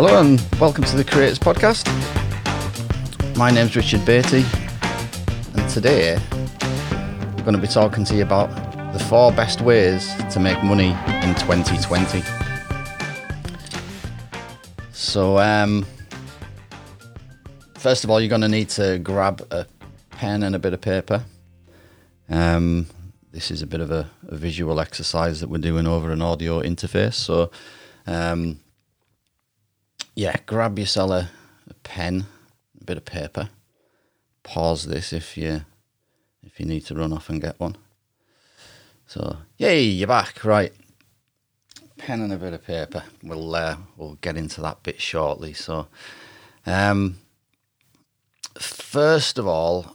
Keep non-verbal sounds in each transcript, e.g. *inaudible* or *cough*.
Hello and welcome to the Creators Podcast. My name's Richard Beatty, and today I'm going to be talking to you about the four best ways to make money in 2020. So, um, first of all, you're going to need to grab a pen and a bit of paper. Um, this is a bit of a, a, visual exercise that we're doing over an audio interface. So, um, yeah, grab yourself a, a pen, a bit of paper. Pause this if you if you need to run off and get one. So, yay, you're back. Right, pen and a bit of paper. We'll uh, we'll get into that bit shortly. So, um, first of all,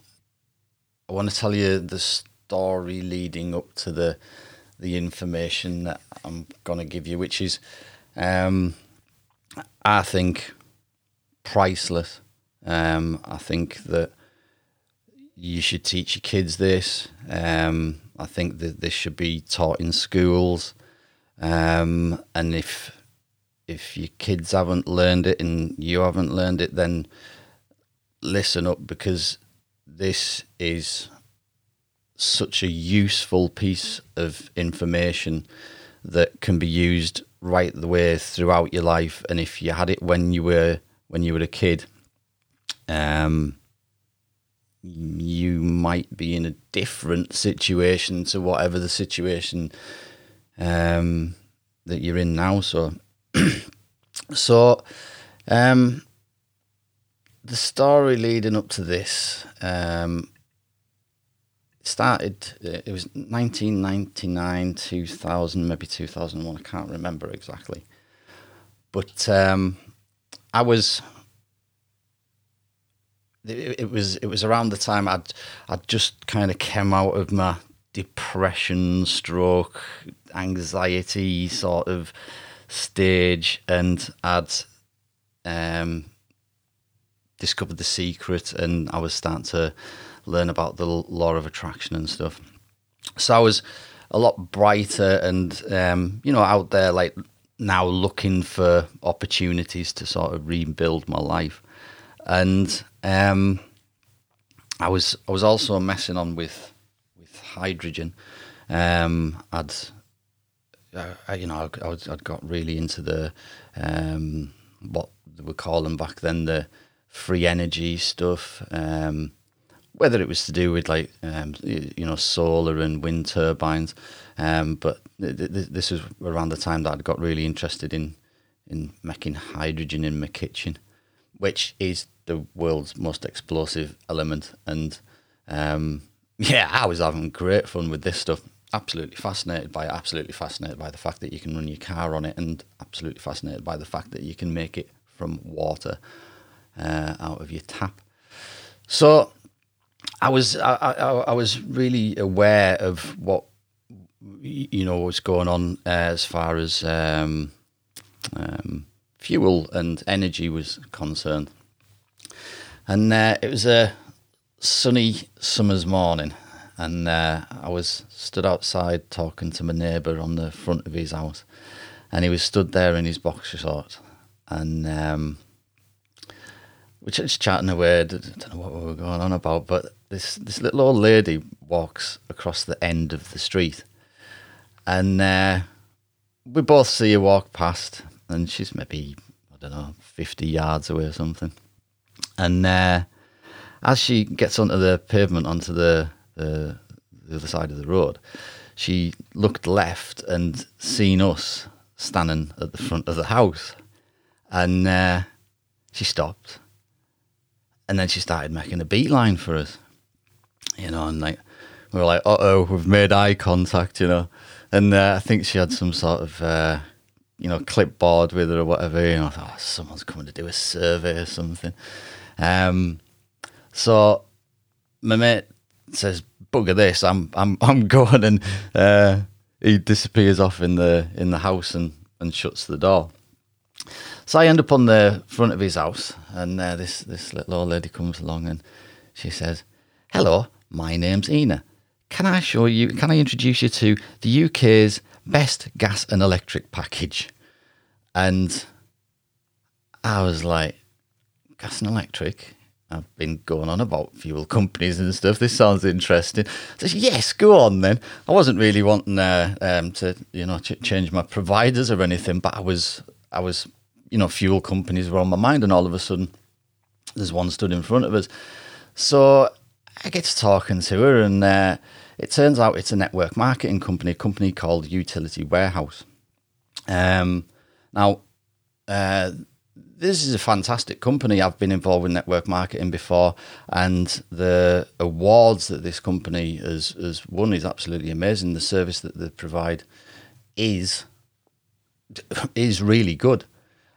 I want to tell you the story leading up to the the information that I'm going to give you, which is, um, I think, priceless. Um, I think that you should teach your kids this. Um, I think that this should be taught in schools. Um, and if if your kids haven't learned it and you haven't learned it, then listen up because this is such a useful piece of information that can be used right the way throughout your life. And if you had it when you were when you were a kid, um, you might be in a different situation to whatever the situation um, that you're in now. So, *clears throat* so um, the story leading up to this um, started. Uh, it was 1999, 2000, maybe 2001. I can't remember exactly, but um, I was. It, it was it was around the time I'd I'd just kind of came out of my depression, stroke, anxiety sort of stage, and I'd um, discovered the secret, and I was starting to learn about the law of attraction and stuff. So I was a lot brighter and um, you know out there like now looking for opportunities to sort of rebuild my life, and um, I was I was also messing on with with hydrogen. Um, I'd I, you know I, I'd got really into the um, what they were calling back then the free energy stuff. Um, whether it was to do with like um, you know solar and wind turbines, um, but th- th- this was around the time that I got really interested in in making hydrogen in my kitchen, which is the world's most explosive element. And um, *laughs* yeah, I was having great fun with this stuff. Absolutely fascinated by it. Absolutely fascinated by the fact that you can run your car on it, and absolutely fascinated by the fact that you can make it from water uh, out of your tap. So I was I, I, I, was really aware of what you know was going on uh, as far as um, um, fuel and energy was concerned, and uh, it was a sunny summer's morning, and uh, I was stood outside talking to my neighbour on the front of his house, and he was stood there in his boxer shorts, and um, we're just chatting away. I don't know what we were going on about, but this this little old lady walks across the end of the street, and uh, we both see her walk past, and she's maybe I don't know fifty yards away or something, and uh, as she gets onto the pavement onto the, the the other side of the road, she looked left and seen us standing at the front of the house, and uh, she stopped. And then she started making a beeline for us, you know, and like we were like, "Uh oh, we've made eye contact," you know, and uh, I think she had some sort of. Uh, you know, clipboard with her or whatever. Know, I thought, oh, someone's coming to do a survey or something. Um, so my mate says, "Bugger this! I'm I'm *laughs* I'm going," and uh, he disappears off in the in the house and and shuts the door. So I end up on the front of his house, and uh, this this little old lady comes along, and she says, "Hello, my name's Ena. Can I show you? Can I introduce you to the UK's best gas and electric package?" And I was like, gas and electric. I've been going on about fuel companies and stuff. This sounds interesting. Yes, go on then. I wasn't really wanting uh, um, to, you know, ch- change my providers or anything, but I was, I was, you know, fuel companies were on my mind, and all of a sudden, there's one stood in front of us. So I get to talking to her, and uh, it turns out it's a network marketing company, a company called Utility Warehouse. Um, now, uh, this is a fantastic company. I've been involved with network marketing before, and the awards that this company has, has won is absolutely amazing. The service that they provide is is really good,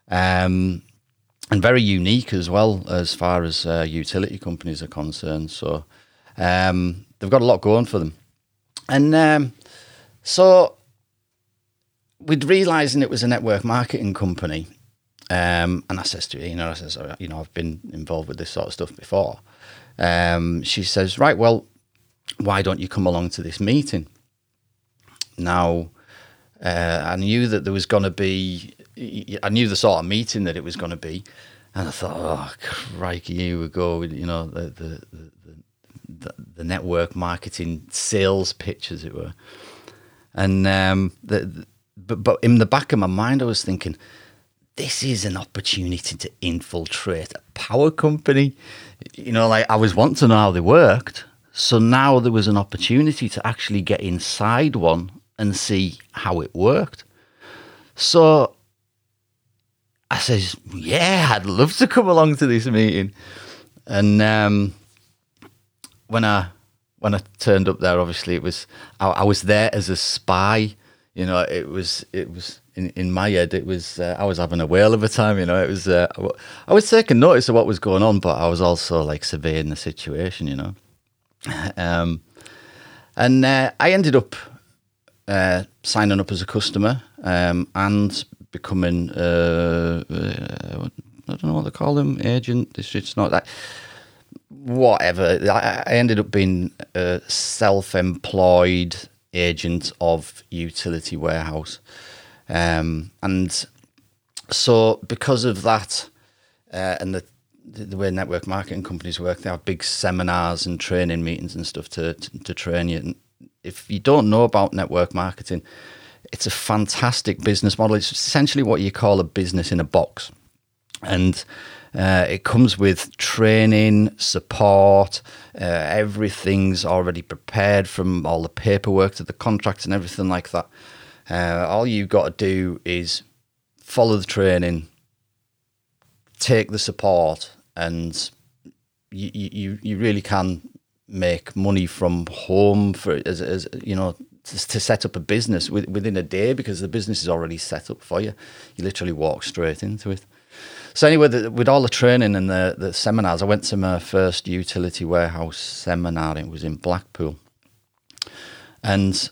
um, and very unique as well as far as uh, utility companies are concerned. So um, they've got a lot going for them, and um, so we'd realising it was a network marketing company um, and I says to her, you know, I says, oh, you know, I've been involved with this sort of stuff before. Um, she says, right, well, why don't you come along to this meeting? Now, uh, I knew that there was going to be, I knew the sort of meeting that it was going to be. And I thought, oh, crikey, here we go. You know, the, the, the, the, the network marketing sales pitch, as it were. And, um, the, but, but in the back of my mind, I was thinking, this is an opportunity to infiltrate a power company. You know, like I was wanting to know how they worked. So now there was an opportunity to actually get inside one and see how it worked. So I says, yeah, I'd love to come along to this meeting. And um, when I when I turned up there, obviously it was I, I was there as a spy. You know, it was it was in, in my head, it was uh, I was having a whale of a time. You know, it was uh, I was taking notice of what was going on, but I was also like surveying the situation. You know, *clears throat* um, and uh, I ended up uh, signing up as a customer um, and becoming uh, uh, I don't know what they call them agent. It's, it's not that whatever. I, I ended up being a self-employed agent of utility warehouse. Um, and so, because of that, uh, and the the way network marketing companies work, they have big seminars and training meetings and stuff to, to, to train you. And if you don't know about network marketing, it's a fantastic business model. It's essentially what you call a business in a box. And uh, it comes with training, support, uh, everything's already prepared from all the paperwork to the contracts and everything like that. Uh, all you've got to do is follow the training, take the support, and you you, you really can make money from home for as, as you know to, set up a business within a day because the business is already set up for you. You literally walk straight into it. So anyway, the, with all the training and the, the seminars, I went to my first utility warehouse seminar. It was in Blackpool, and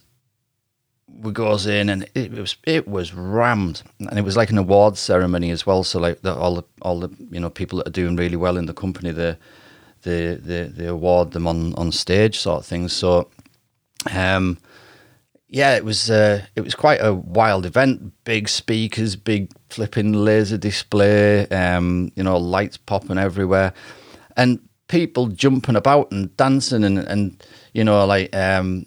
we goes in and it was it was rammed and it was like an awards ceremony as well so like the, all the all the you know people that are doing really well in the company the the the, the award them on on stage sort of things. so um yeah it was uh, it was quite a wild event big speakers big flipping laser display um you know lights popping everywhere and people jumping about and dancing and and you know like um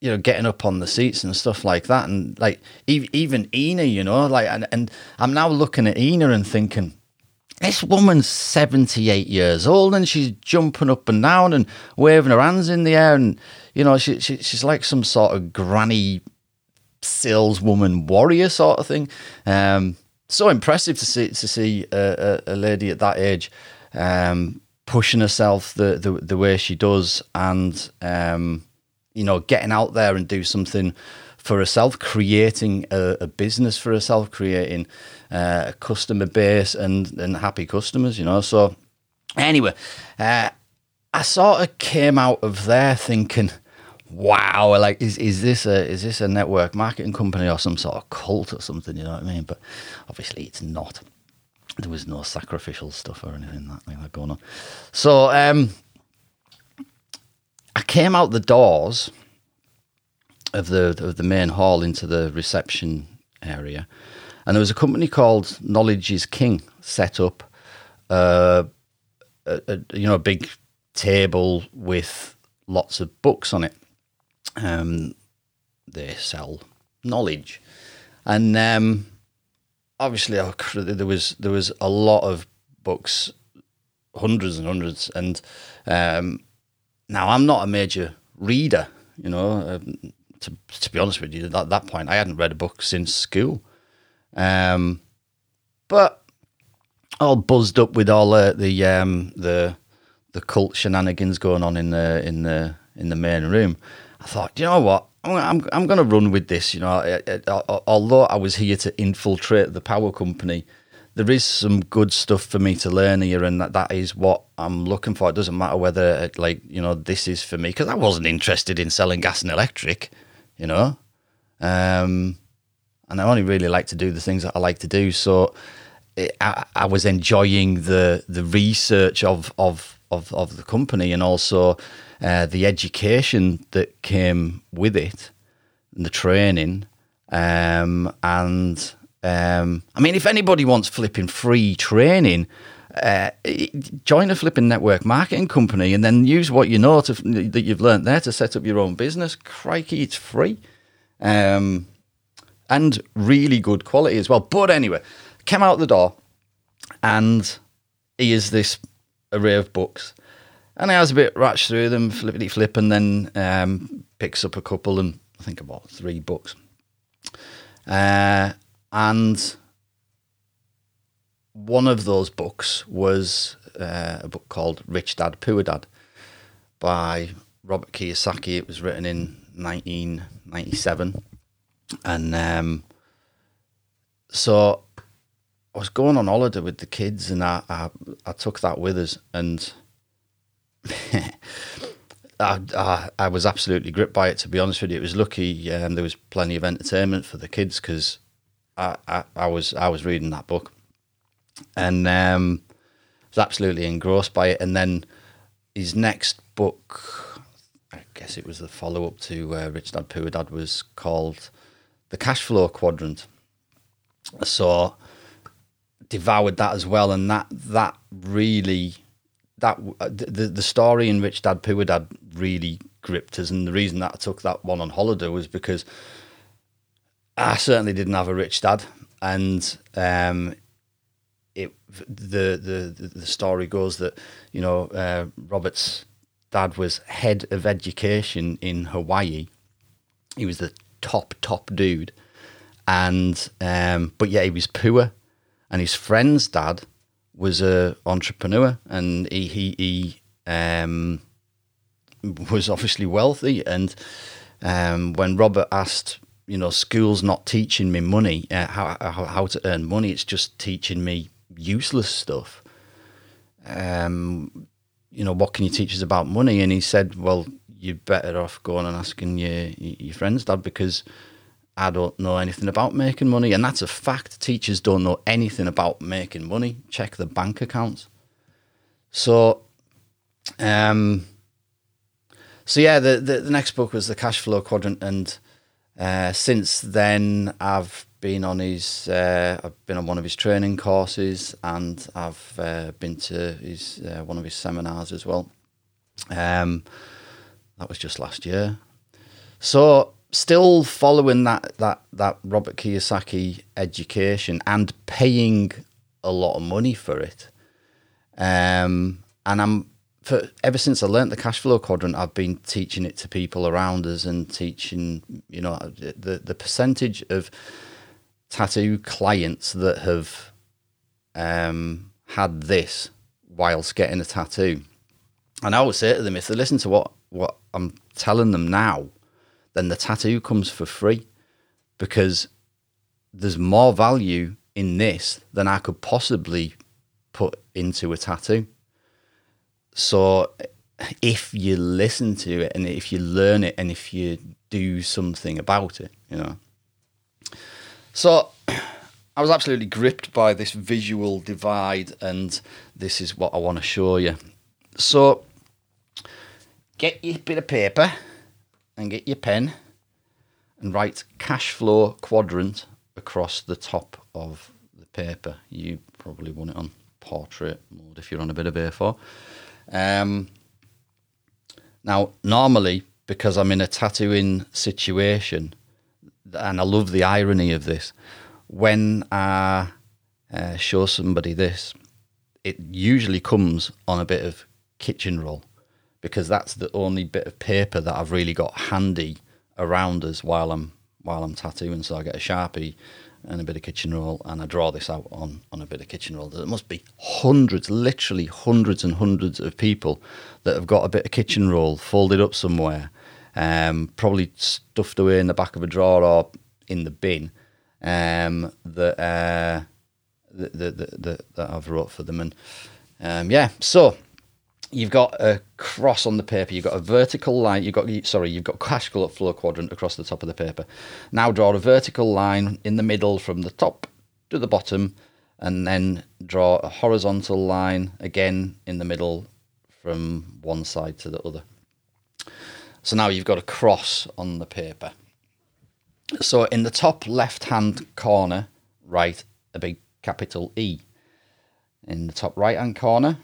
you know, getting up on the seats and stuff like that. And like even Ena, you know, like, and, and I'm now looking at Ena and thinking, this woman's 78 years old and she's jumping up and down and waving her hands in the air. And, you know, she, she she's like some sort of granny saleswoman warrior sort of thing. Um, so impressive to see to see a, a, a lady at that age um, pushing herself the, the the way she does and um, you know, getting out there and do something for herself, creating a, a business for herself, creating uh, a customer base and and happy customers. You know, so anyway, uh, I sort of came out of there thinking. Wow, like is, is this a is this a network marketing company or some sort of cult or something? You know what I mean? But obviously, it's not. There was no sacrificial stuff or anything like that going on. So, um, I came out the doors of the of the main hall into the reception area, And there was a company called Knowledge is King set up, uh, a, a, you know, a big table with lots of books on it. Um, they sell knowledge, and um, obviously oh, there was there was a lot of books, hundreds and hundreds, and um, now I'm not a major reader, you know. Um, to, to be honest with you, at that point, I hadn't read a book since school. Um, but all buzzed up with all uh, the um, the the cult shenanigans going on in the in the in the main room. I thought, you know what, I'm I'm, going to run with this. You know, although I was here to infiltrate the power company, there is some good stuff for me to learn here, and that, that is what I'm looking for. It doesn't matter whether like you know this is for me because I wasn't interested in selling gas and electric, you know, um, and I only really like to do the things that I like to do. So it, I, I was enjoying the the research of of of, of the company and also uh, the education that came with it, and the training, um, and um, I mean, if anybody wants flipping free training, uh, join a flipping network marketing company and then use what you know to, that you've learned there to set up your own business. Crikey, it's free. Um, and really good quality as well. But anyway, came out the door and he is this array of books. And I was a bit rushed through them, flippity flip, and then um, picks up a couple and I think about three books. Uh, and one of those books was uh, a book called Rich Dad Poor Dad by Robert Kiyosaki. It was written in 1997. And um, so I was going on holiday with the kids and I, I, I took that with us. And *laughs* I, I, I, was absolutely gripped by it, to be honest with you. It was lucky um, there was plenty of entertainment for the kids because I, I, I was I was reading that book, and um, was absolutely engrossed by it. And then his next book, I guess it was the follow up to uh, Rich Dad Poor Dad, was called The Cash Flow Quadrant. So devoured that as well, and that that really that the the story in Rich Dad Poor Dad really gripped us, and the reason that I took that one on holiday was because I certainly didn't have a rich dad, and um, it the, the the story goes that you know uh, Robert's dad was head of education in Hawaii. He was the top top dude, and um, but yeah, he was poor, and his friend's dad was a entrepreneur, and he he, he um, was obviously wealthy, and um, when Robert asked you know, school's not teaching me money, uh, how, how, how to earn money. It's just teaching me useless stuff. Um, you know, what can you teach us about money? And he said, well, you're better off going and asking your your friends, Dad, because I don't know anything about making money, and that's a fact. Teachers don't know anything about making money. Check the bank accounts. So, um, so yeah, the, the the next book was the cash flow quadrant, and uh, since then, I've been on his, uh, I've been on one of his training courses, and I've uh, been to his uh, one of his seminars as well. Um, that was just last year. So, still following that that that Robert Kiyosaki education and paying a lot of money for it. Um, and I'm for ever since I learnt the cash flow quadrant, I've been teaching it to people around us and teaching, you know, the the percentage of tattoo clients that have um, had this whilst getting a tattoo. And I always say to them, if they listen to what what I'm telling them now, then the tattoo comes for free because there's more value in this than I could possibly put into a tattoo. So if you listen to it and if you learn it and if you do something about it, you know. So *clears throat* I was absolutely gripped by this visual divide and this is what I want to show you. So get your bit of paper and get your pen and write cash flow quadrant across the top of the paper. You probably want it on portrait mode if you're on a bit of A4. Um, now, normally, because I'm in a tattooing situation, and I love the irony of this, when I uh, show somebody this, it usually comes on a bit of kitchen roll because that's the only bit of paper that I've really got handy around us while I'm while I'm tattooing. So I get a sharpie and a bit of kitchen roll, and I draw this out on on a bit of kitchen roll. There must be hundreds, literally hundreds and hundreds of people that have got a bit of kitchen roll folded up somewhere, um, probably stuffed away in the back of a drawer or in the bin. Um, that uh, that, that, that, that I've wrote for them, and um, yeah, so you've got a cross on the paper, you've got a vertical line, you've got sorry, you've got cash flow quadrant across the top of the paper. Now draw a vertical line in the middle from the top to the bottom, and then draw a horizontal line again in the middle from one side to the other. So now you've got a cross on the paper. So in the top left hand corner, write a big capital E. In the top right hand corner,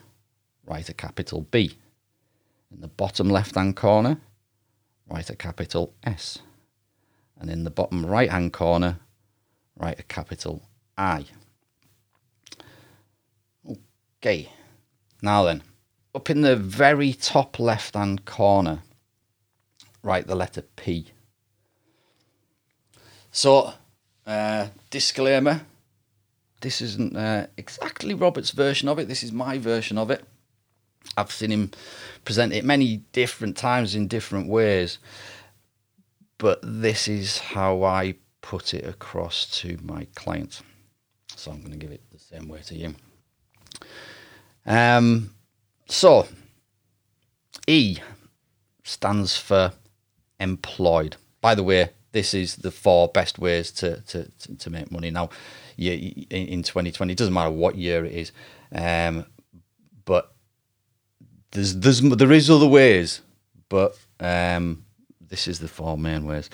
write a capital B. In the bottom left hand corner, write a capital S. And in the bottom right hand corner, write a capital I. Okay, now then, up in the very top left hand corner, write the letter P. So, uh, disclaimer this isn't uh, exactly Robert's version of it, this is my version of it. I've seen him present it many different times in different ways, but this is how I put it across to my clients. So I'm going to give it the same way to you. Um, so E stands for employed. By the way, this is the four best ways to to, to, make money. Now, you, in 2020, it doesn't matter what year it is, um, there's there's there is other ways, but um, this is the four main ways.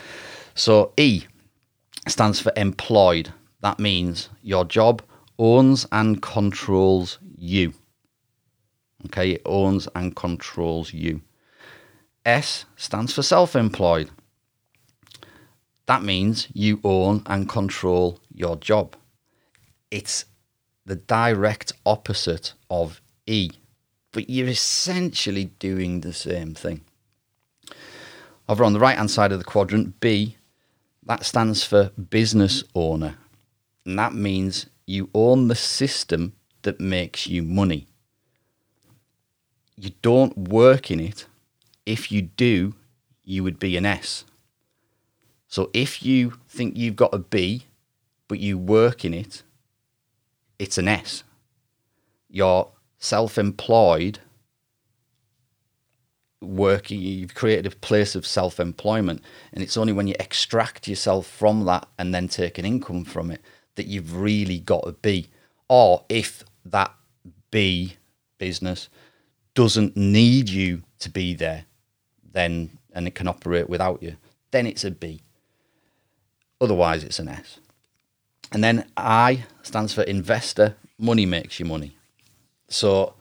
So E stands for employed. That means your job owns and controls you. Okay, it owns and controls you. S stands for self employed. That means you own and control your job. It's the direct opposite of E but you're essentially doing the same thing. Over on the right hand side of the quadrant, B, that stands for business owner. And that means you own the system that makes you money. You don't work in it. If you do, you would be an S. So if you think you've got a B, but you work in it, it's an S. You're self employed, working, you've created a place of self employment. And it's only when you extract yourself from that and then take an income from it that you've really got to be. Or if that B business doesn't need you to be there, then and it can operate without you, then it's a B. Otherwise, it's an S. And then I stands for investor. Money makes you money. So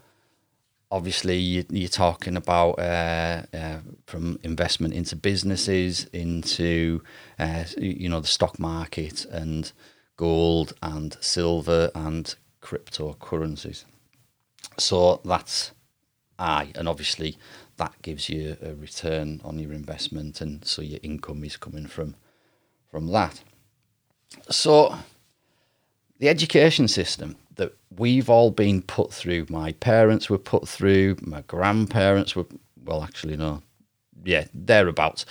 obviously you, are talking about uh, uh, from investment into businesses into uh, you know the stock market and gold and silver and cryptocurrencies. So that's i and obviously that gives you a return on your investment and so your income is coming from from that. So the education system that we've all been put through. My parents were put through. My grandparents were, well, actually, no, yeah, thereabouts.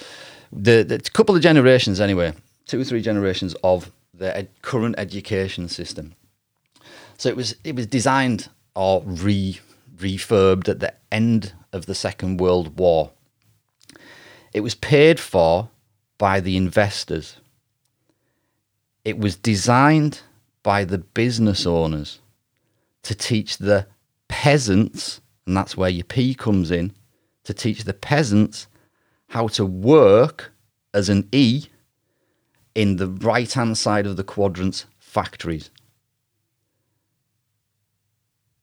The, the couple of generations, anyway, two or three generations of the ed- current education system. So it was it was designed or re refurbed at the end of the Second World War. It was paid for by the investors. It was designed by the business owners to teach the peasants, and that's where your P comes in, to teach the peasants how to work as an E in the right hand side of the quadrant's factories.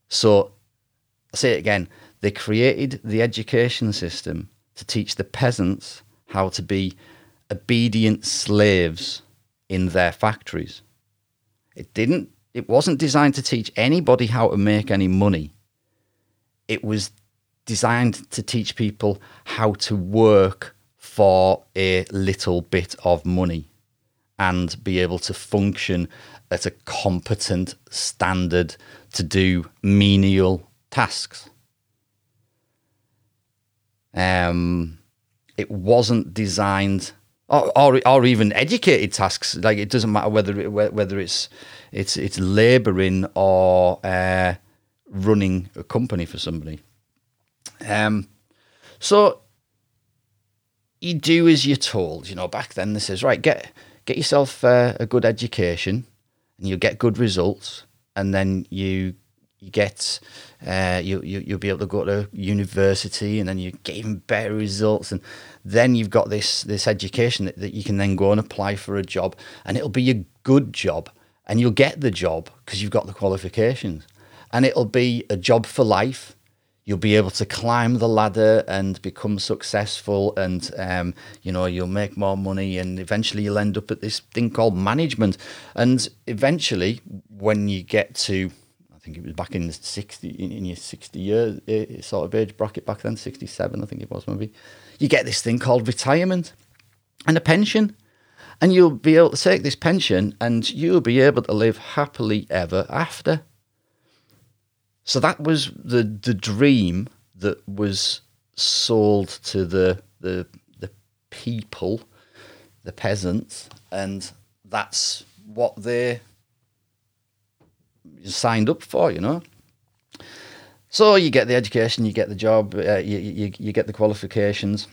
So, I'll say it again. They created the education system to teach the peasants how to be obedient slaves in their factories. It didn't it wasn't designed to teach anybody how to make any money. It was designed to teach people how to work for a little bit of money and be able to function at a competent standard to do menial tasks. Um, it wasn't designed, or, or, or even educated tasks. Like it doesn't matter whether it, whether it's it's it's labouring or uh, running a company for somebody. Um, so you do as you're told. You know, back then this is right. Get get yourself uh, a good education, and you'll get good results, and then you you get uh, you, you you'll be able to go to university, and then you get even better results, and then you've got this this education that, that you can then go and apply for a job, and it'll be a good job, and you'll get the job because you've got the qualifications, and it'll be a job for life. You'll be able to climb the ladder and become successful and um, you know you'll make more money and eventually you'll end up at this thing called management. And eventually when you get to think it was back in the 60 in your 60 year eh, sort of age bracket back then 67 I think it was maybe. You get this thing called retirement and a pension and you'll be able to take this pension and you'll be able to live happily ever after. So that was the the dream that was sold to the the the people, the peasants, and that's what they signed up for, you know. So you get the education, you get the job, uh, you, you you get the qualifications,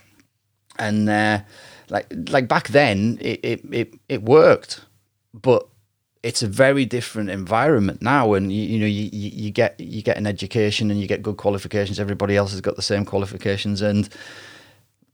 and uh, like like back then it, it it it worked, but it's a very different environment now. And you, you know you, you get you get an education and you get good qualifications. Everybody else has got the same qualifications. And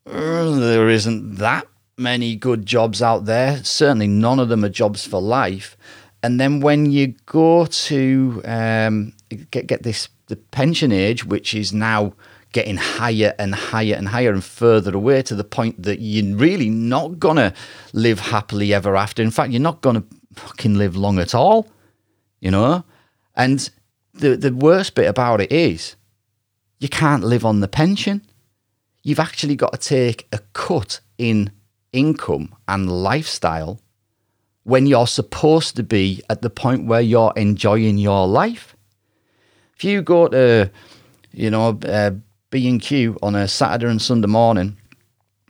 uh, there isn't that many good jobs out there. Certainly none of them are jobs for life and then when you go to um, get get this the pension age which is now getting higher and higher and higher and further away to the point that you're really not gonna live happily ever after in fact you're not gonna fucking live long at all, you know? And the, the worst bit about it is you can't live on the pension. You've actually got to take a cut in income and lifestyle when you're supposed to be at the point where you're enjoying your life. If you go to, you know, uh, B&Q on a Saturday and Sunday morning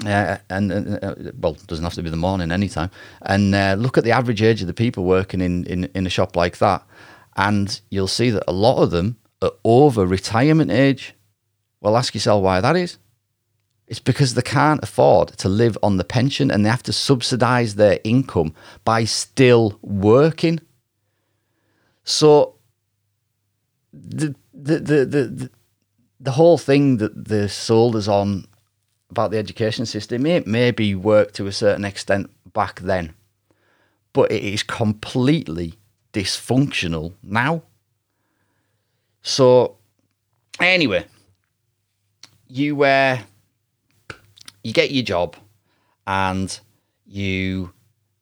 uh, and uh, well, doesn't have to be the morning anytime. And uh, look at the average age of the people working in, in in a shop like that, and you'll see that a lot of them are over retirement age. Well, ask yourself why that is. It's because they can't afford to live on the pension, and they have to subsidise their income by still working. So, the the the the, the whole thing that they sold on about the education system. It maybe worked to a certain extent back then, but it is completely dysfunctional now. So, anyway, you uh, you get your job, and you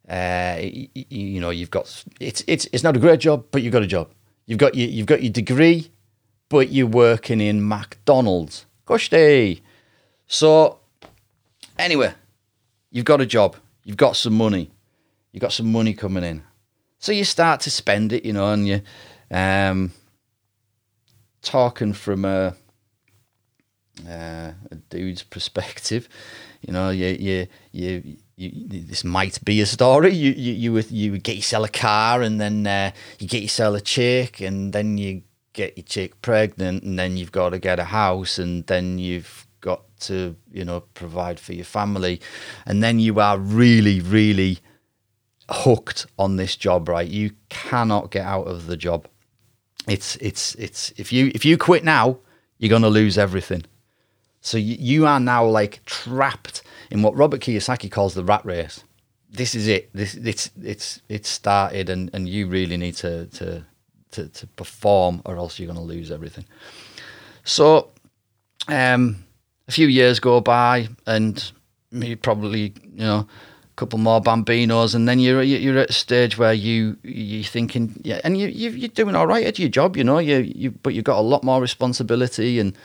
uh, you, you know you've got it's it's it's not a great job, but you've got a job. You've got your, you've got your degree, but you're working in McDonald's. Gosh day. So, anyway, you've got a job, you've got some money, you've got some money coming in. So you start to spend it, you know, and you um, talking from a, uh, a dude's perspective, you know, you you you. You, this might be a story. You you you would, you would get yourself a car, and then uh, you get yourself a chick, and then you get your chick pregnant, and then you've got to get a house, and then you've got to you know provide for your family and then you are really really hooked on this job right you cannot get out of the job it's it's it's if you if you quit now you're going to lose everything so you, you are now like trapped in what robert kiyosaki calls the rat race this is it. This it's it's it's started, and and you really need to to to, to perform, or else you're going to lose everything. So, um, a few years go by, and you probably you know a couple more bambinos, and then you're you're at a stage where you you're thinking, yeah, and you you're doing all right at your job, you know, you you but you've got a lot more responsibility and.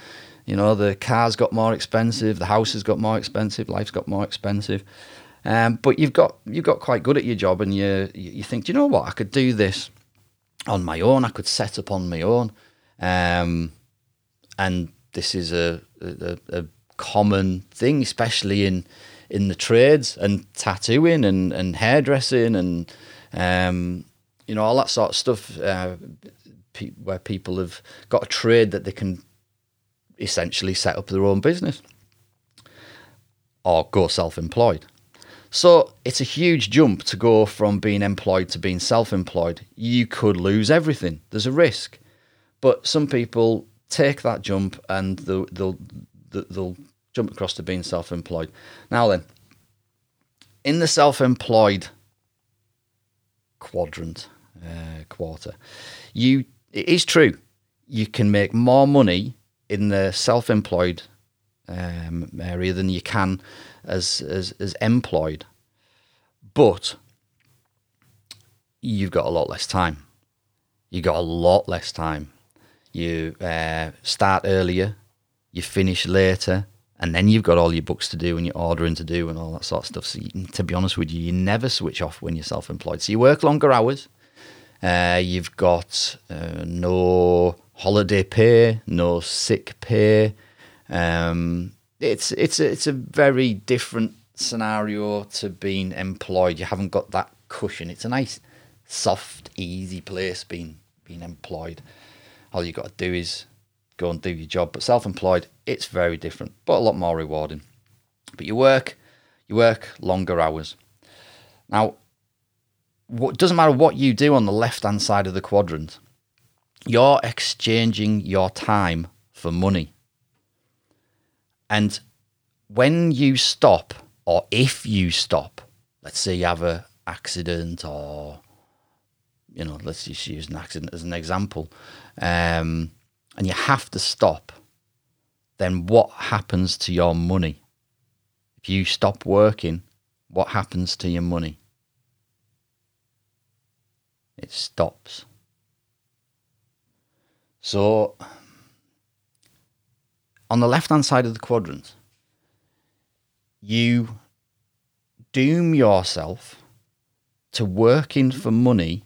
You know, the cars got more expensive, the houses got more expensive, life's got more expensive. Um, but you've got you've got quite good at your job, and you you think, do you know what? I could do this on my own. I could set up on my own, um, and this is a, a, a common thing, especially in in the trades and tattooing and, and hairdressing and um, you know all that sort of stuff uh, pe- where people have got a trade that they can essentially set up their own business or go self-employed. So it's a huge jump to go from being employed to being self-employed. You could lose everything. There's a risk, but some people take that jump and they'll they'll, they'll jump across to being self-employed. Now then, in the self-employed quadrant uh, quarter, you it is true you can make more money in the self-employed um, area than you can as, as as employed, but you've got a lot less time. You got a lot less time. You uh, start earlier, you finish later, and then you've got all your books to do and your ordering to do and all that sort of stuff. So, you, to be honest with you, you never switch off when you're self-employed. So you work longer hours. Uh, you've got uh, no holiday pay, no sick pay. Um, it's it's a, it's a very different scenario to being employed. You haven't got that cushion. It's a nice, soft, easy place being being employed. All you got to do is go and do your job. But self-employed, it's very different, but a lot more rewarding. But you work, you work longer hours. Now, what doesn't matter what you do on the left-hand side of the quadrant. You're exchanging your time for money. And when you stop, or if you stop, let's say you have an accident, or you know, let's just use an accident as an example, um, and you have to stop, then what happens to your money? If you stop working, what happens to your money? It stops. So on the left hand side of the quadrant, you doom yourself to working for money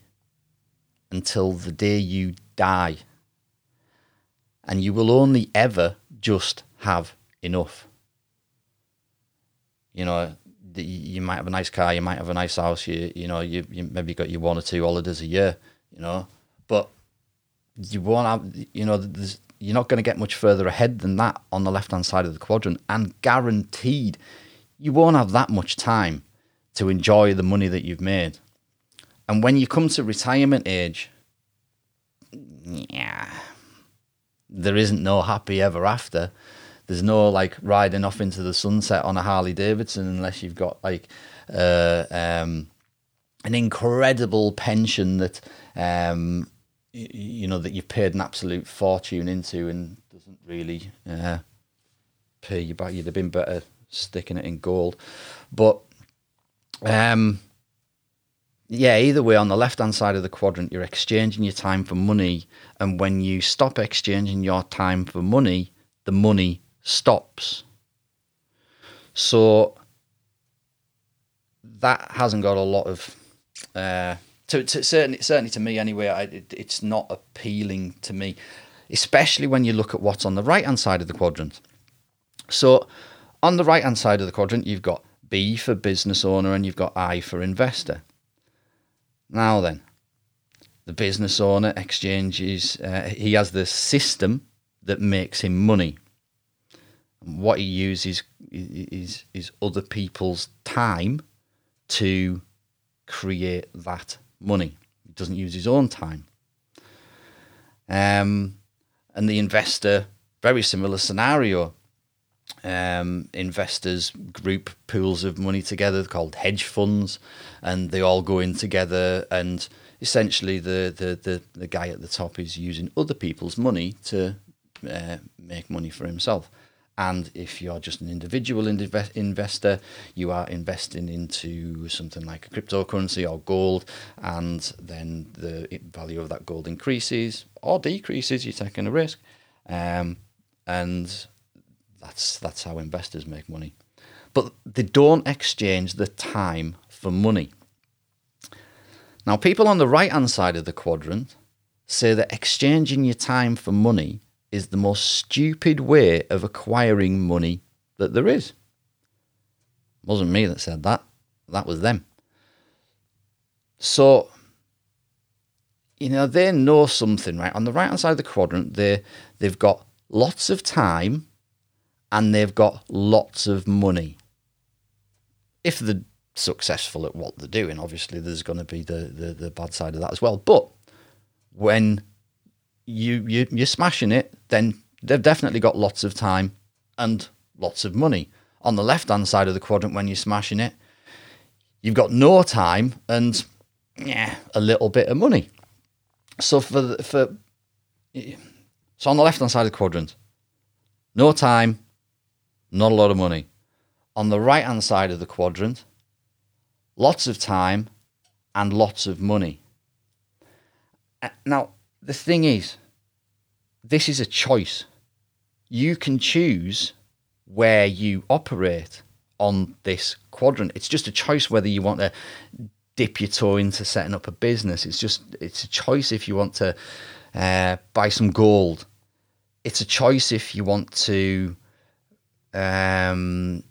until the day you die. And you will only ever just have enough. You know, you might have a nice car, you might have a nice house, you you know, you, you maybe got your one or two holidays a year, you know, but you won't have, you know, you're not going to get much further ahead than that on the left hand side of the quadrant. And guaranteed, you won't have that much time to enjoy the money that you've made. And when you come to retirement age, yeah, there isn't no happy ever after. There's no like riding off into the sunset on a Harley Davidson unless you've got like uh, um, an incredible pension that um, you know that you've paid an absolute fortune into and doesn't really uh, pay you back. You'd have been better sticking it in gold, but um, yeah. Either way, on the left hand side of the quadrant, you're exchanging your time for money, and when you stop exchanging your time for money, the money stops. So that hasn't got a lot of uh, to, to certainly certainly to me anyway, I, it, it's not appealing to me, especially when you look at what's on the right hand side of the quadrant. So, on the right hand side of the quadrant, you've got B for business owner and you've got I for investor. Now then, the business owner exchanges. Uh, he has the system that makes him money. And what he uses is is other people's time to create that money. He doesn't use his own time. Um, and the investor, very similar scenario. um, investors group pools of money together called hedge funds, and they all go in together. And essentially, the the the, the guy at the top is using other people's money to uh, make money for himself. And if you're just an individual inve- investor, you are investing into something like a cryptocurrency or gold, and then the value of that gold increases or decreases. You're taking a risk, um, and that's that's how investors make money. But they don't exchange the time for money. Now, people on the right hand side of the quadrant say that exchanging your time for money is the most stupid way of acquiring money that there is. It wasn't me that said that. That was them. So, you know, they know something, right? On the right hand side of the quadrant, they they've got lots of time and they've got lots of money. If they're successful at what they're doing, obviously there's going to be the, the, the bad side of that as well. But when you, you you're smashing it, then they've definitely got lots of time and lots of money. On the left hand side of the quadrant, when you're smashing it, you've got no time and yeah, a little bit of money. So for the, for so on the left hand side of the quadrant, no time, not a lot of money. On the right hand side of the quadrant, lots of time and lots of money. Uh, now, the thing is, this is a choice. You can choose where you operate on this quadrant. It's just a choice whether you want to dip your toe into setting up a business. It's just it's a choice if you want to uh, buy some gold. It's a choice if you want to um,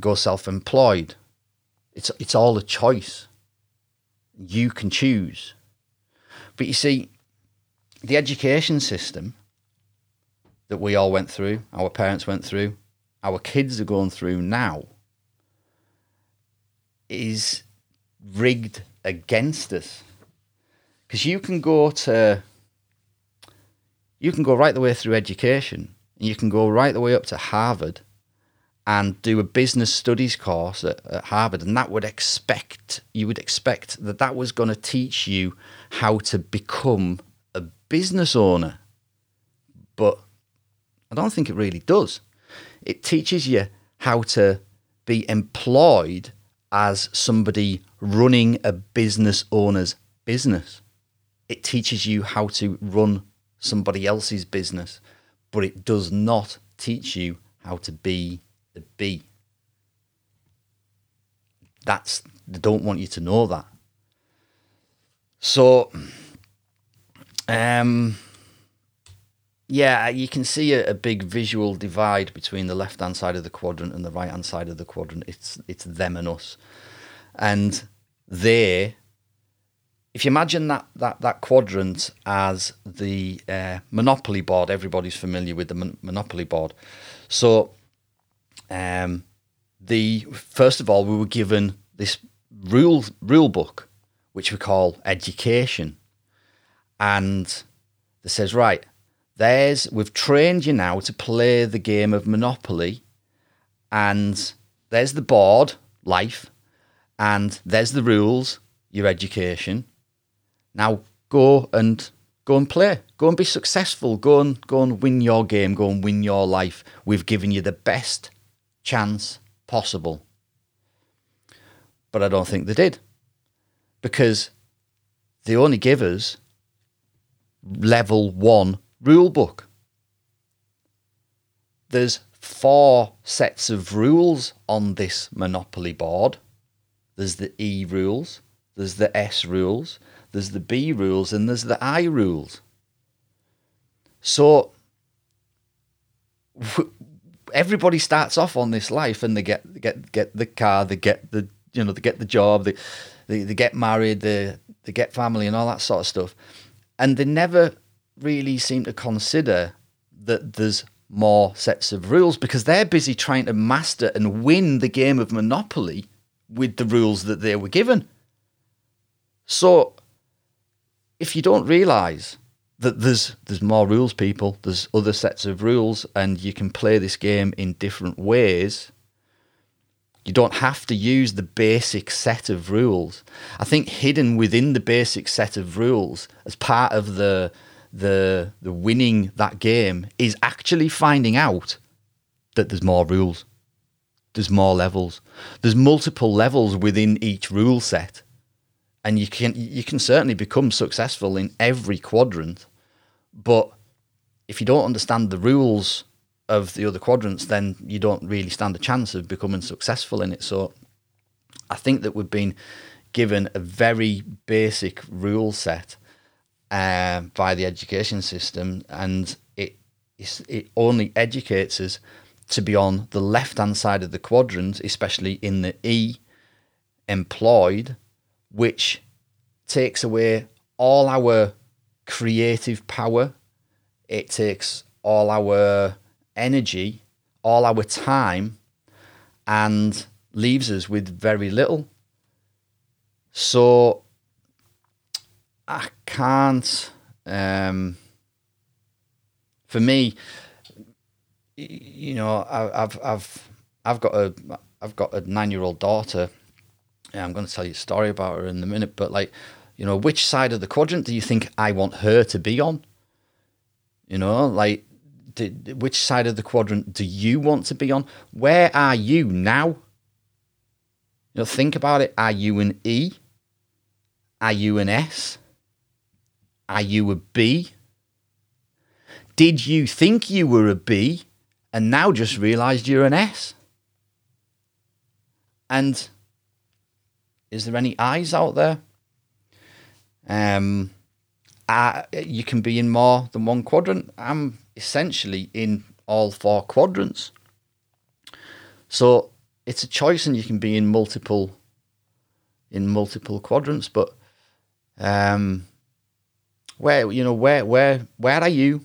go self-employed. It's it's all a choice. You can choose. But you see, the education system that we all went through, our parents went through, our kids are going through now, is rigged against us. Because you can go to, you can go right the way through education and you can go right the way up to Harvard and do a business studies course at, at, Harvard, and that would expect you would expect that that was going to teach you how to become business owner, but I don't think it really does. It teaches you how to be employed as somebody running a business owner's business. It teaches you how to run somebody else's business but it does not teach you how to be the bee. That's they don't want you to know that. So, um, yeah, you can see a, a big visual divide between the left hand side of the quadrant and the right hand side of the quadrant. It's it's them and us, and they if you imagine that that that quadrant as the uh, monopoly board, everybody's familiar with the mon- monopoly board. So, um, the first of all, we were given this rule rule book, which we call education, and it says right there's we've trained you now to play the game of monopoly, and there's the board life, and there's the rules your education now go and go and play. Go and be successful. Go and go and win your game. Go and win your life. We've given you the best chance possible. But I don't think they did. Because they only give us level one rule book. There's four sets of rules on this Monopoly board. There's the E rules, there's the S rules, there's the B rules, and there's the I rules. So *laughs* everybody starts off on this life, and they get get get the car, they get the you know they get the job, they they, they get married, they they get family, and all that sort of stuff, and they never really seem to consider that there's more sets of rules because they're busy trying to master and win the game of Monopoly with the rules that they were given. So if you don't realize that there's there's more rules, people. There's other sets of rules, and you can play this game in different ways. You don't have to use the basic set of rules. I think hidden within the basic set of rules, as part of the the the winning that game, is actually finding out that there's more rules. There's more levels. There's multiple levels within each rule set and you can you can certainly become successful in every quadrant but if you don't understand the rules of the other quadrants then you don't really stand a chance of becoming successful in it so i think that we've been given a very basic rule set uh, by the education system and it it only educates us to be on the left hand side of the quadrant especially in the e employed which takes away all our creative power. It takes all our energy, all our time, and leaves us with very little. So I can't. Um, for me, you know, I, I've I've I've got a I've got a nine year old daughter. I'm going to tell you a story about her in a minute, but like you know, which side of the quadrant do you think I want her to be on? You know, like, did, which side of the quadrant do you want to be on? Where are you now? You know, think about it. Are you an E? Are you an S? Are you a B? Did you think you were a B and now just realized you're an S? And is there any eyes out there? Um, I, you can be in more than one quadrant. I'm essentially in all four quadrants. So it's a choice, and you can be in multiple in multiple quadrants. But um, where you know where where where are you,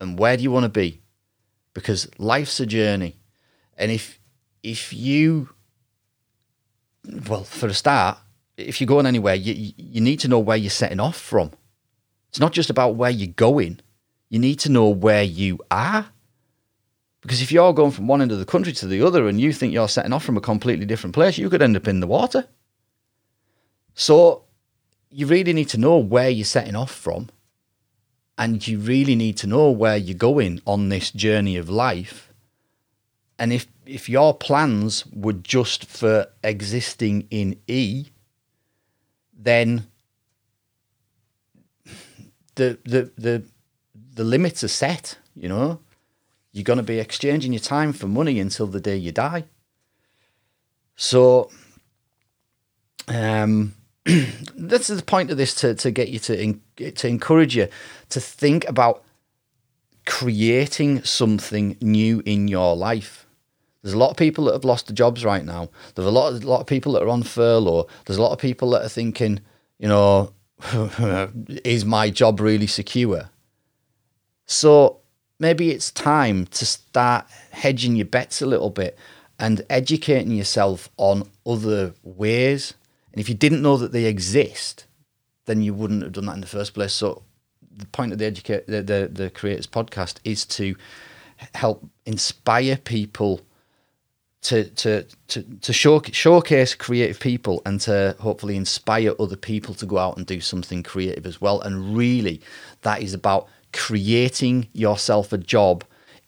and where do you want to be? Because life's a journey, and if if you well, for a start, if you're going anywhere, you you need to know where you're setting off from. It's not just about where you're going. You need to know where you are. Because if you're going from one end of the country to the other and you think you're setting off from a completely different place, you could end up in the water. So you really need to know where you're setting off from. And you really need to know where you're going on this journey of life. And if if your plans were just for existing in E, then the the the the limits are set. You know, you're going to be exchanging your time for money until the day you die. So, um, *clears throat* that's the point of this to to get you to in, to encourage you to think about creating something new in your life there's a lot of people that have lost their jobs right now. There's a lot, of, a lot of people that are on furlough. There's a lot of people that are thinking, you know, *laughs* is my job really secure? So maybe it's time to start hedging your bets a little bit and educating yourself on other ways. And if you didn't know that they exist, then you wouldn't have done that in the first place. So the point of the educate the, the, the creators podcast is to help inspire people to to to to show, showcase creative people and to hopefully inspire other people to go out and do something creative as well. And really, that is about creating yourself a job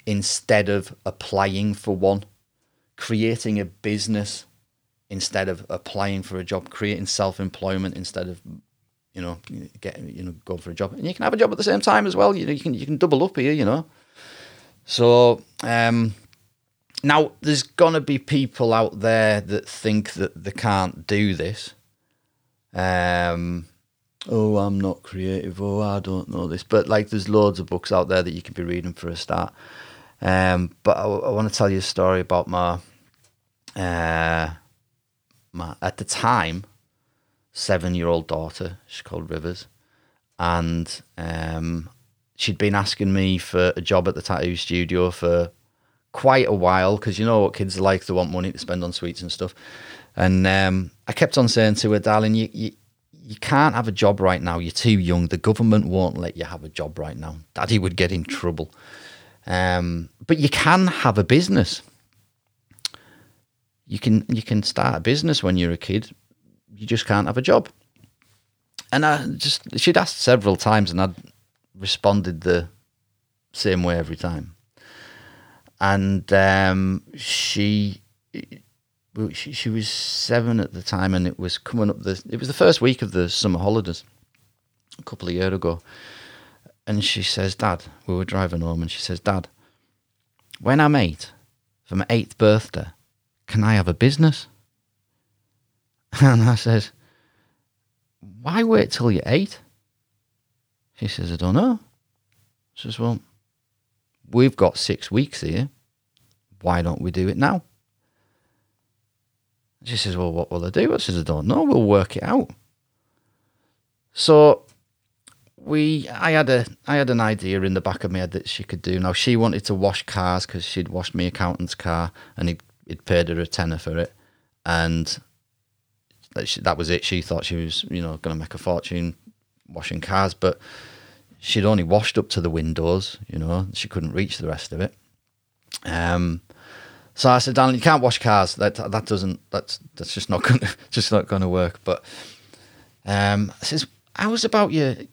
instead of applying for one, creating a business instead of applying for a job, creating self employment instead of you know getting you know going for a job. And you can have a job at the same time as well. You know you can you can double up here. You know, so. um now, there's to be people out there that think that they can't do this. Um, oh, I'm not creative. Oh, I don't know this. But like, there's loads of books out there that you could be reading for a start. Um, but I, I want to tell you a story about my, uh, my at the time, seven year old daughter. She's called Rivers, and um, she'd been asking me for a job at the tattoo studio for quite a while because you know what kids are like; they want money to spend on sweets and stuff. And um, I kept on saying to her, "Darling, you, you you can't have a job right now. You're too young. The government won't let you have a job right now. Daddy would get in trouble. Um, but you can have a business. You can you can start a business when you're a kid. You just can't have a job. And I just she'd asked several times, and I'd responded the same way every time. And um, she she, she was seven at the time, and it was coming up the. It was the first week of the summer holidays, a couple of years ago. And she says, "Dad, we were driving home, and she says, Dad, when I'm eight, for my eighth birthday, can I have a business?" *laughs* And I says, "Why wait till you're eight? She says, "I don't know." She says, "Well, we've got six weeks here. Why don't we do it now?" She says, Well, what will I do? I says, I don't know. We'll work it out. So we I had a I had an idea in the back of my head that she could do. Now she wanted to wash cars because she'd washed my accountant's car and he'd, he'd paid her a tenner for it, and that, she, that was it. She thought she was you know going to make a fortune washing cars, but she'd only washed up to the windows. You know she couldn't reach the rest of it. Um, so I said, Darling, you can't wash cars. That that doesn't. That's that's just not *laughs* going. Just not to work. But um, I says, how's about you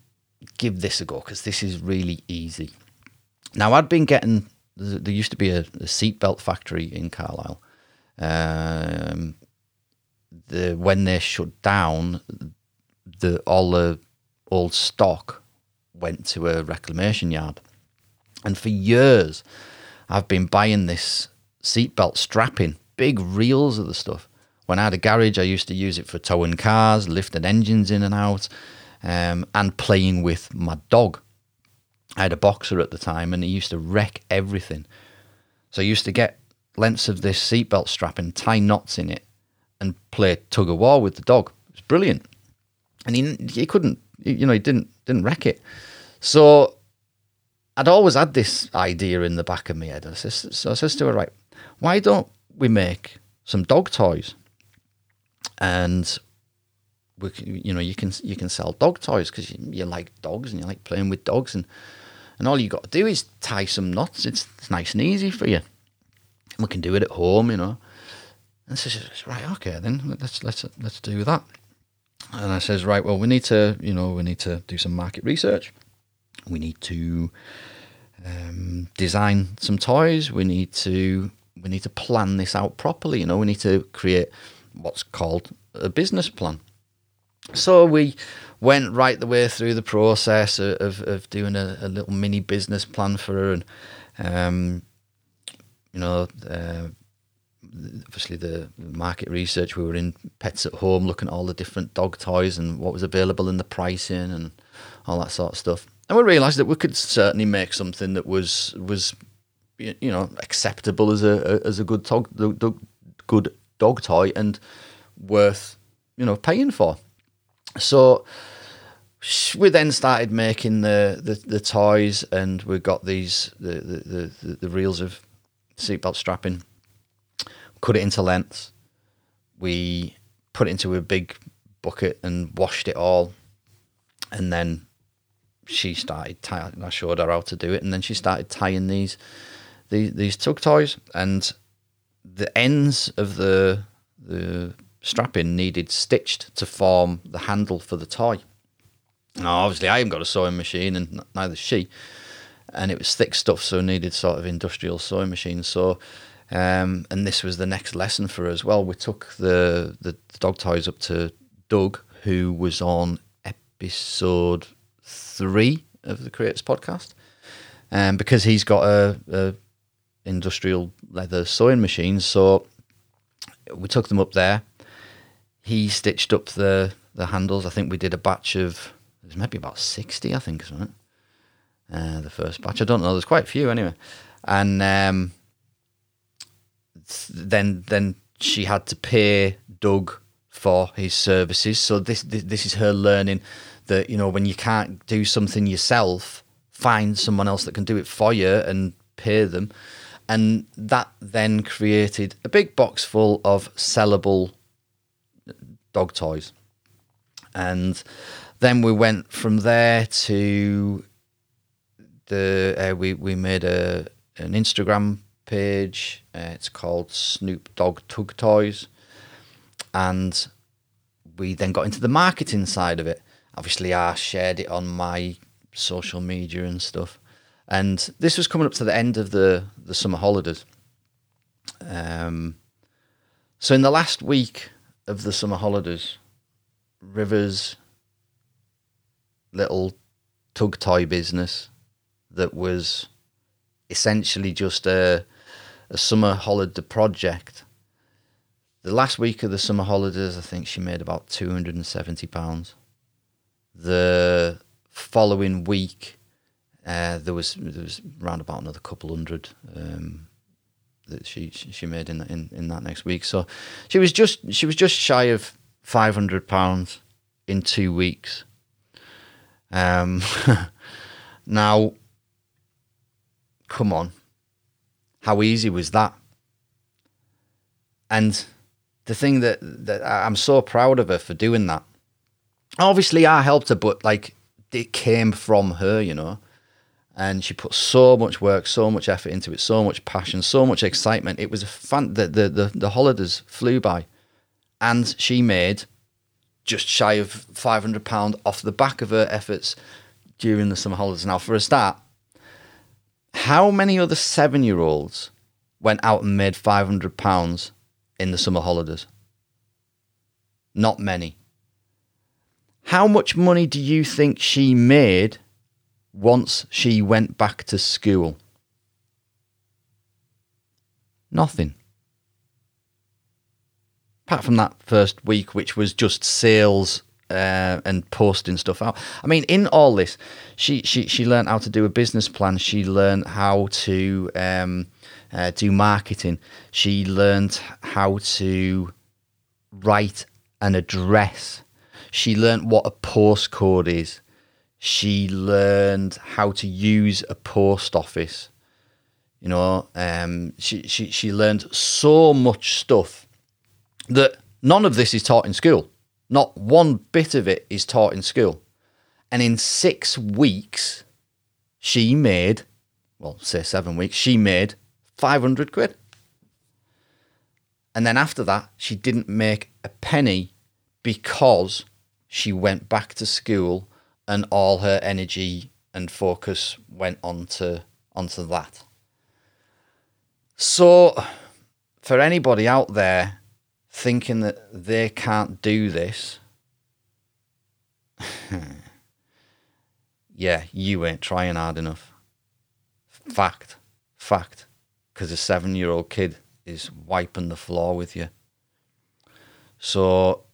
give this a go? Because this is really easy. Now I'd been getting. There used to be a, a seatbelt factory in Carlisle. Um, the when they shut down, the all the old stock went to a reclamation yard, and for years, I've been buying this seatbelt strapping, big reels of the stuff. When I had a garage, I used to use it for towing cars, lifting engines in and out, um, and playing with my dog. I had a boxer at the time, and he used to wreck everything. So I used to get lengths of this seatbelt strap and tie knots in it, and play tug of war with the dog. It was brilliant, and he he couldn't, you know, he didn't didn't wreck it. So I'd always had this idea in the back of my head. I says, so I says to her, right, why don't we make some dog toys? And we, you know, you can you can sell dog toys because you, you, like dogs and you like playing with dogs, and and all you got to do is tie some knots. It's, it's nice and easy for you. And we can do it at home, you know. And she says, right, okay, then let's let's let's do that. And I says, right, well, we need to, you know, we need to do some market research. We need to um, design some toys. We need to we need to plan this out properly. You know, we need to create what's called a business plan. So we went right the way through the process of, of doing a, a little mini business plan for her, and um, you know, uh, obviously the market research. We were in Pets at Home, looking at all the different dog toys and what was available in the pricing and all that sort of stuff. And we realised that we could certainly make something that was was you know acceptable as a as a good dog, good dog toy and worth you know paying for. So we then started making the, the, the toys and we got these the, the, the, the reels of seatbelt strapping, cut it into lengths. We put it into a big bucket and washed it all. And then she started tying, I showed her how to do it. And then she started tying these these, these tug toys, and the ends of the the strapping needed stitched to form the handle for the toy. Now, obviously, I haven't got a sewing machine, and neither she. And it was thick stuff, so needed sort of industrial sewing machine. So, um, and this was the next lesson for us. well. We took the the dog toys up to Doug, who was on episode three of the Creators Podcast, um, because he's got a, a industrial leather sewing machines. So we took them up there. He stitched up the the handles. I think we did a batch of there's maybe about sixty, I think, isn't it? Uh, the first batch. I don't know. There's quite a few anyway. And um, then then she had to pay Doug for his services. So this, this this is her learning that you know when you can't do something yourself, find someone else that can do it for you and pay them and that then created a big box full of sellable dog toys. and then we went from there to the uh, we we made a an Instagram page. Uh, it's called Snoop Dogg Tug Toys, and we then got into the marketing side of it. Obviously, I shared it on my social media and stuff. And this was coming up to the end of the the summer holidays. Um, so in the last week of the summer holidays, Rivers little tug toy business that was essentially just a a summer holiday project. The last week of the summer holidays, I think she made about two hundred and seventy pounds. The following week, uh, there was there was around about another couple hundred um, that she she made in, in in that next week. So she was just she was just shy of five hundred pounds in two weeks. Um, *laughs* now, come on, how easy was that? And the thing that that I'm so proud of her for doing that. Obviously, I helped her, but like it came from her, you know. And she put so much work, so much effort into it, so much passion, so much excitement. It was a fun. The the the, the holidays flew by, and she made just shy of five hundred pound off the back of her efforts during the summer holidays. Now, for a start, how many other seven year olds went out and made five hundred pounds in the summer holidays? Not many. How much money do you think she made once she went back to school? Nothing. Apart from that first week, which was just sales uh, and posting stuff out. I mean, in all this, she she she learned how to do a business plan. She learned how to um, uh, do marketing. She learned how to write an address. She learned what a postcode is. She learned how to use a post office. You know, um, she, she, she learned so much stuff that none of this is taught in school. Not one bit of it is taught in school. And in six weeks, she made, well, say seven weeks, she made 500 quid. And then after that, she didn't make a penny because she went back to school and all her energy and focus went onto onto that. So for anybody out there thinking that they can't do this, *laughs* yeah, you ain't trying hard enough. Fact. Fact. Because a seven year old kid is wiping the floor with you. So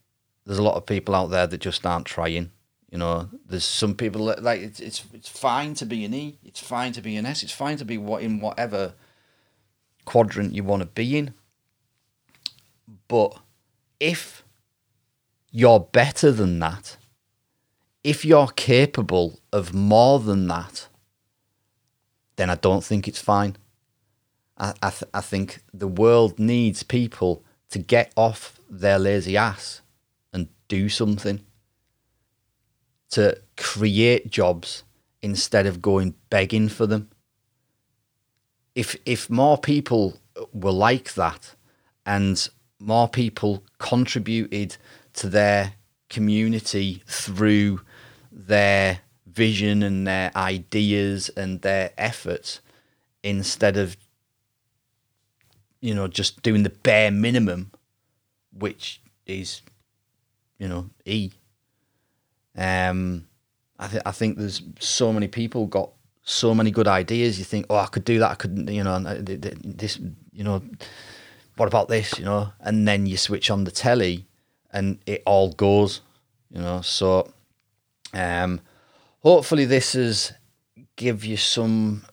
there's a lot of people out there that just aren't trying. You know, there's some people that like it's it's it's fine to be an E, it's fine to be an S, it's fine to be what in whatever quadrant you want to be in. But if you're better than that, if you're capable of more than that, then I don't think it's fine. I I, th- I think the world needs people to get off their lazy ass and do something, to create jobs instead of going begging for them. If if more people were like that and more people contributed to their community through their vision and their ideas and their efforts instead of you know just doing the bare minimum which is you know, E. Um, I, th- I think there's so many people got so many good ideas. You think, oh, I could do that. I couldn't, you know, this, you know, what about this, you know? And then you switch on the telly, and it all goes, you know. So, um, hopefully, this has give you some.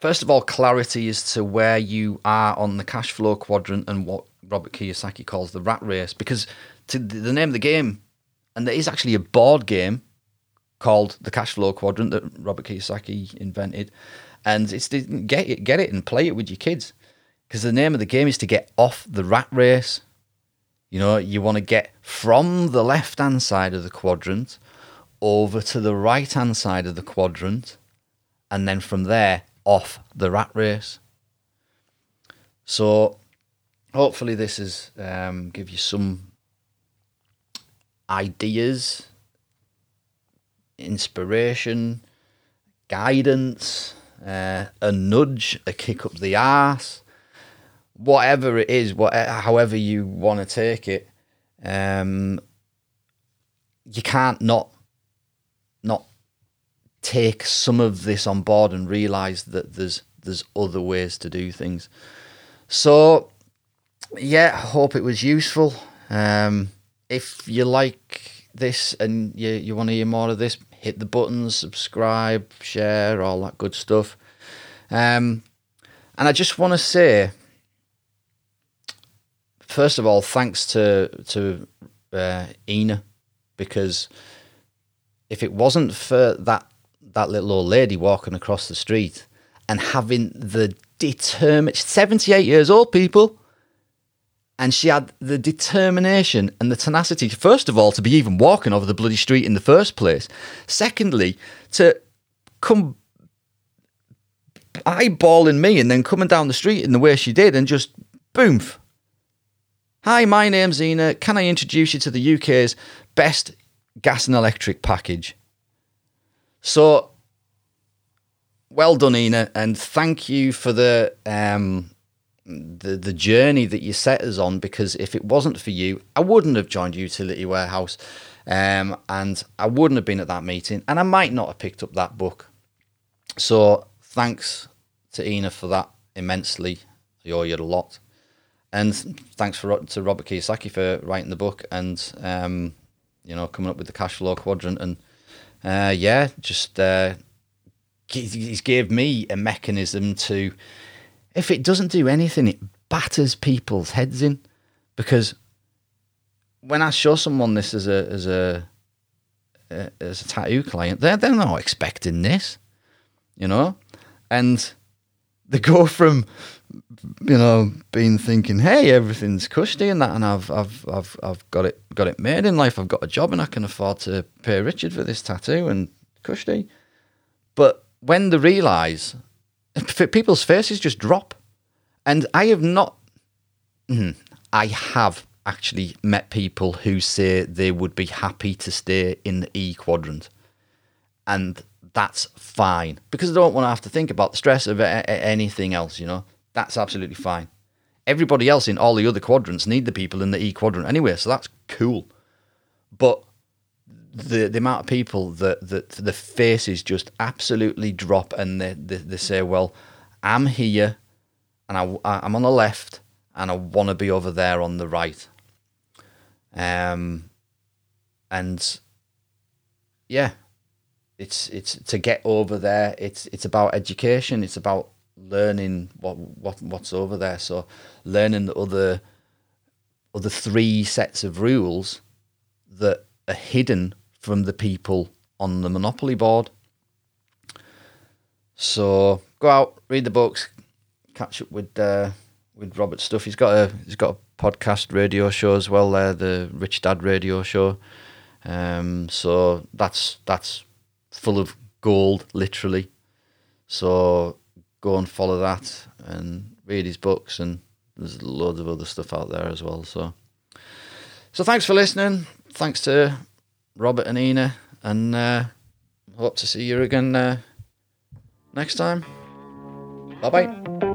First of all, clarity as to where you are on the cash flow quadrant and what Robert Kiyosaki calls the rat race, because to the name of the game, and there is actually a board game called the Cash Flow Quadrant that Robert Kiyosaki invented, and it's to get it, get it, and play it with your kids, because the name of the game is to get off the rat race. You know, you want to get from the left hand side of the quadrant over to the right hand side of the quadrant, and then from there off the rat race. So, hopefully, this is um, give you some ideas, inspiration, guidance, uh, a nudge, a kick up the ass, whatever it is, what, however you want to take it. Um, you can't not not take some of this on board and realize that there's there's other ways to do things. So yeah, I hope it was useful. Um, if you like this and you, you want to hear more of this, hit the buttons, subscribe, share, all that good stuff. Um, and I just want to say, first of all, thanks to to uh, Ena, because if it wasn't for that that little old lady walking across the street and having the determined, seventy eight years old, people and she had the determination and the tenacity, first of all, to be even walking over the bloody street in the first place. Secondly, to come eyeballing me and then coming down the street in the way she did and just boom. Hi, my name's Ena. Can I introduce you to the UK's best gas and electric package? So, well done, Ena, and thank you for the um, the the journey that you set us on because if it wasn't for you, I wouldn't have joined Utility Warehouse, um, and I wouldn't have been at that meeting, and I might not have picked up that book. So thanks to Ena for that immensely. I owe you a lot, and thanks for to Robert Kiyosaki for writing the book and um, you know coming up with the cash flow quadrant and uh, yeah, just uh, he's gave me a mechanism to if it doesn't do anything, it batters people's heads in. Because when I show someone this as a as a as a tattoo client, they're they're not expecting this, you know, and they go from you know being thinking, hey, everything's cushy and that, and I've I've I've I've got it got it made in life. I've got a job and I can afford to pay Richard for this tattoo and cushy. But when they realise people's faces just drop. And I have not, hmm, I have actually met people who say they would be happy to stay in the E quadrant. And that's fine because they don't want to have to think about the stress of anything else, you know. That's absolutely fine. Everybody else in all the other quadrants need the people in the E quadrant anyway, so that's cool. But the the amount of people that that the faces just absolutely drop and they, they, they say, well, I'm here and I, I'm on the left and I want to be over there on the right. Um, and yeah, it's it's to get over there. It's it's about education. It's about learning what what what's over there. So learning the other other three sets of rules that are hidden from the people on the Monopoly board. So go out, read the books, catch up with uh, with Robert stuff. He's got a he's got a podcast radio show as well there, the Rich Dad Radio Show. Um, so that's that's full of gold, literally. So go and follow that and read his books and there's loads of other stuff out there as well. So so thanks for listening. Thanks to Robert and Ena, and uh, hope to see you again uh, next time. Bye bye.